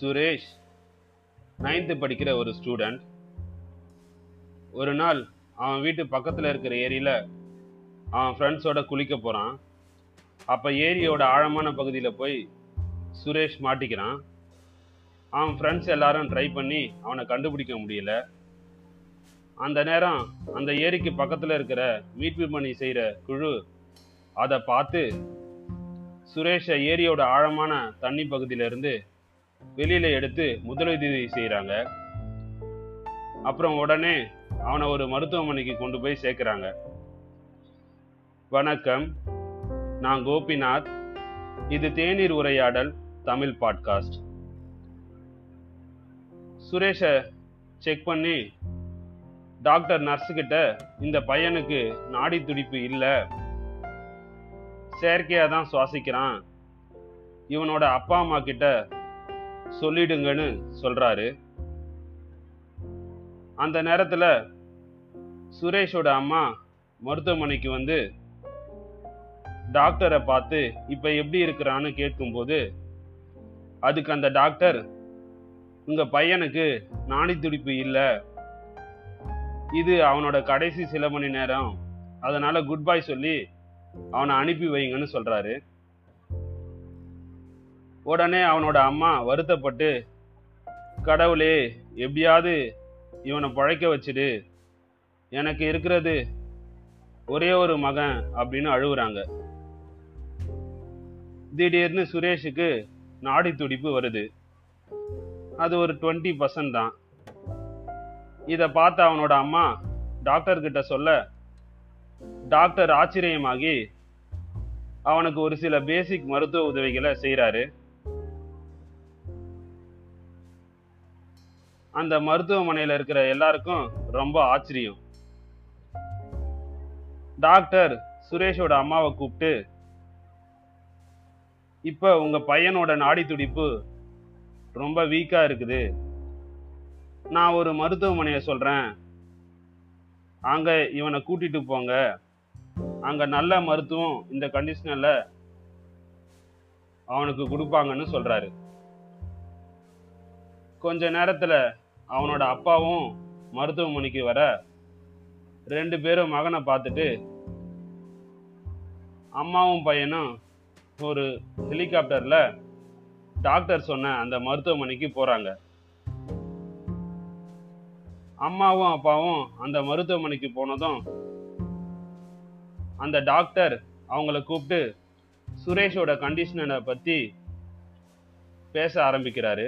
Suresh ninth படிக்கிற ஒரு student ஒரு நாள் அவன் வீட்டு பக்கத்தில் இருக்கிற ஏரியில் அவன் ஃப்ரெண்ட்ஸோட குளிக்க போகிறான் அப்போ ஏரியோட ஆழமான பகுதியில் போய் சுரேஷ் மாட்டிக்கிறான். அவன் ஃப்ரெண்ட்ஸ் எல்லாரும் ட்ரை பண்ணி அவனை கண்டுபிடிக்க முடியல. அந்த நேரம் அந்த ஏரிக்கு பக்கத்தில் இருக்கிற மீட்பு பணி செய்கிற குழு அதை பார்த்து சுரேஷை ஏரியோட ஆழமான தண்ணி பகுதியிலிருந்து வெளியில எடுத்து முதலுதவி செய்கிறாங்க அப்புறம் உடனே அவனை ஒரு மருத்துவமனைக்கு கொண்டு போய் சேர்க்குறாங்க. வணக்கம் நான் கோபிநாத். இது தேநீர் உரையாடல் தமிழ் பாட்காஸ்ட். சுரேஷை செக் பண்ணி டாக்டர் நர்ஸ் கிட்ட இந்த பையனுக்கு நாடி துடிப்பு இல்லை. செயற்கையா தான் சுவாசிக்கிறான். இவனோட அப்பா அம்மா கிட்ட சொல்லிடுங்கன்னு சொல்றாரு. அந்த நேரத்துல சுரேஷோட அம்மா மருத்துவமனைக்கு வந்து டாக்டரை பார்த்து இப்ப எப்படி இருக்கிறான்னு கேட்கும்போது அதுக்கு அந்த டாக்டர் உங்க பையனுக்கு நாடி துடிப்பு இல்லை. இது அவனோட கடைசி சில மணி நேரம். அதனால குட் பை சொல்லி அவனை அனுப்பி வைங்கன்னு சொல்றாரு. உடனே அவனோட அம்மா வருத்தப்பட்டு கடவுளே எப்படியாவது இவனை பழைக்க வச்சிடு. எனக்கு இருக்கிறது ஒரே ஒரு மகன் அப்படின்னு அழுகுறாங்க திடீர்னு சுரேஷுக்கு நாடி துடிப்பு வருது. அது ஒரு டுவெண்ட்டி பர்சன்ட் தான். இதை பார்த்த அவனோட அம்மா டாக்டர்கிட்ட சொல்ல டாக்டர் ஆச்சரியமாகி அவனுக்கு ஒரு சில பேசிக் மருத்துவ உதவிகளை செய்கிறாரு அந்த மருத்துவமனையில் இருக்கிற எல்லாருக்கும் ரொம்ப ஆச்சரியம். டாக்டர் சுரேஷோட அம்மாவை கூப்பிட்டு இப்போ உங்க பையனோட நாடி துடிப்பு ரொம்ப வீக்கா இருக்குது. நான் ஒரு மருத்துவமனையை சொல்றேன். அங்க இவனை கூட்டிட்டு போங்க. அங்க நல்ல மருத்துவம் இந்த கண்டிஷனில் அவனுக்கு கொடுப்பாங்கன்னு சொல்றாரு. கொஞ்ச நேரத்தில் அவனோட அப்பாவும் மருத்துவமனைக்கு வர ரெண்டு பேரும் மகனை பார்த்துட்டு அம்மாவும் பையனும் ஒரு ஹெலிகாப்டரில் டாக்டர் சொன்ன அந்த மருத்துவமனைக்கு போகிறாங்க அம்மாவும் அப்பாவும் அந்த மருத்துவமனைக்கு போனதும் அந்த டாக்டர் அவங்கள கூப்பிட்டு சுரேஷோட கண்டிஷனை பற்றி பேச ஆரம்பிக்கிறாரு.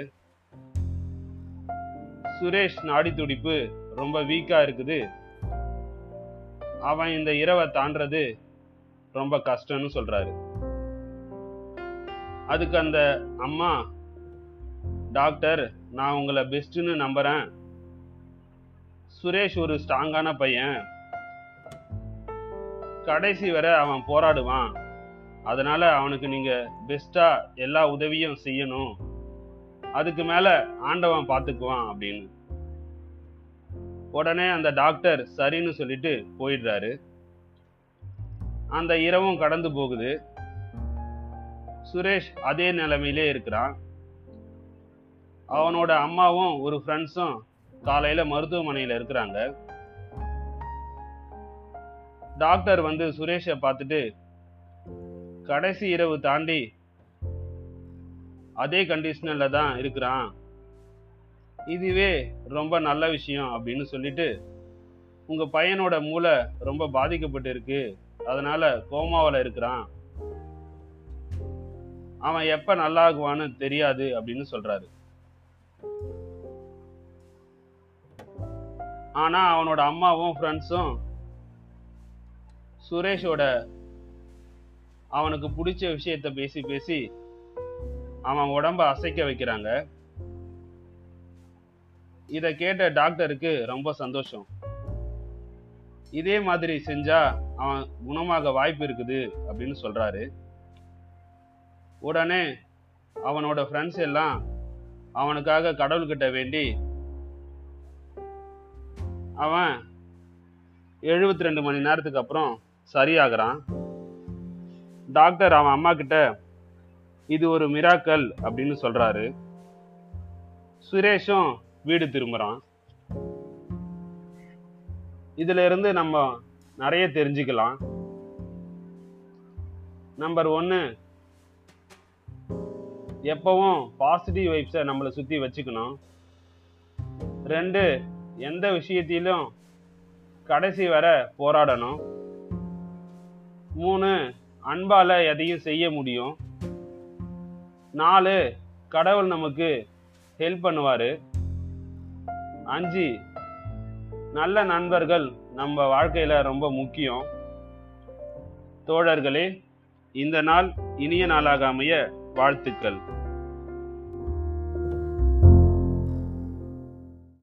சுரேஷ் நாடி துடிப்பு. ரொம்ப வீக்கா இருக்குது. அவன் இந்த இரவை தாண்டது ரொம்ப கஷ்டம்னு சொல்றாரு. அதுக்கு அந்த அம்மா டாக்டர் நான் உங்களை பெஸ்ட்டுன்னு நம்புறேன். சுரேஷ் ஒரு ஸ்ட்ராங்கான பையன். கடைசி வரை அவன் போராடுவான். அதனால அவனுக்கு நீங்க பெஸ்டா எல்லா உதவியும் செய்யணும். அதுக்கு மேல ஆண்டவன் பார்த்துக்குவான் அப்படின்னு. உடனே அந்த டாக்டர் சரின்னு சொல்லிட்டு போயிடுறாரு. அந்த இரவும் கடந்து போகுது. சுரேஷ் அதே நிலைமையிலே இருக்கிறான். அவனோட அம்மாவும் ஒரு ஃப்ரெண்ட்ஸும் காலையில மருத்துவமனையில இருக்கிறாங்க. டாக்டர் வந்து சுரேஷை பார்த்துட்டு கடைசி இரவு தாண்டி அதே கண்டிஷனில் தான் இருக்கிறான். இதுவே ரொம்ப நல்ல விஷயம் அப்படின்னு சொல்லிட்டு உங்கள் பையனோட மூளை ரொம்ப பாதிக்கப்பட்டு இருக்கு அதனால கோமாவில் இருக்கிறான். அவன் எப்போ நல்லாகுவான்னு தெரியாது அப்படின்னு சொல்கிறாரு ஆனால் அவனோட அம்மாவும் ஃப்ரெண்ட்ஸும் சுரேஷோட அவனுக்கு பிடிச்ச விஷயத்த பேசி பேசி அவன் உடம்ப அசைக்க வைக்கிறாங்க. இதை கேட்ட டாக்டருக்கு ரொம்ப சந்தோஷம். இதே மாதிரி செஞ்சா அவன் குணமாக வாய்ப்பு இருக்குது அப்படின்னு சொல்றாரு. உடனே அவனோட ஃப்ரெண்ட்ஸ் எல்லாம் அவனுக்காக கடவுள்கிட்ட வேண்டி அவன் எழுபத்தி ரெண்டு மணி நேரத்துக்கு அப்புறம் சரியாகிறான். டாக்டர் அவன் அம்மா கிட்ட இது ஒரு மிராக்கல் அப்படின்னு சொல்றாரு. சுரேஷும் வீடு திரும்புறான். இதுல இருந்து நம்ம நிறைய தெரிஞ்சுக்கலாம். நம்பர் ஒன்று எப்பவும் பாசிட்டிவ் வைப்ஸை நம்மளை சுற்றி வச்சுக்கணும். ரெண்டு எந்த விஷயத்திலும் கடைசி வர போராடணும். மூணு அன்பால் எதையும் செய்ய முடியும். நாலு. கடவுள் நமக்கு ஹெல்ப் பண்ணுவார். அஞ்சு. நல்ல நண்பர்கள் நம்ம வாழ்க்கையில் ரொம்ப முக்கியம். தோழர்களே இந்த நாள் இனிய நாளாக அமைய வாழ்த்துக்கள்.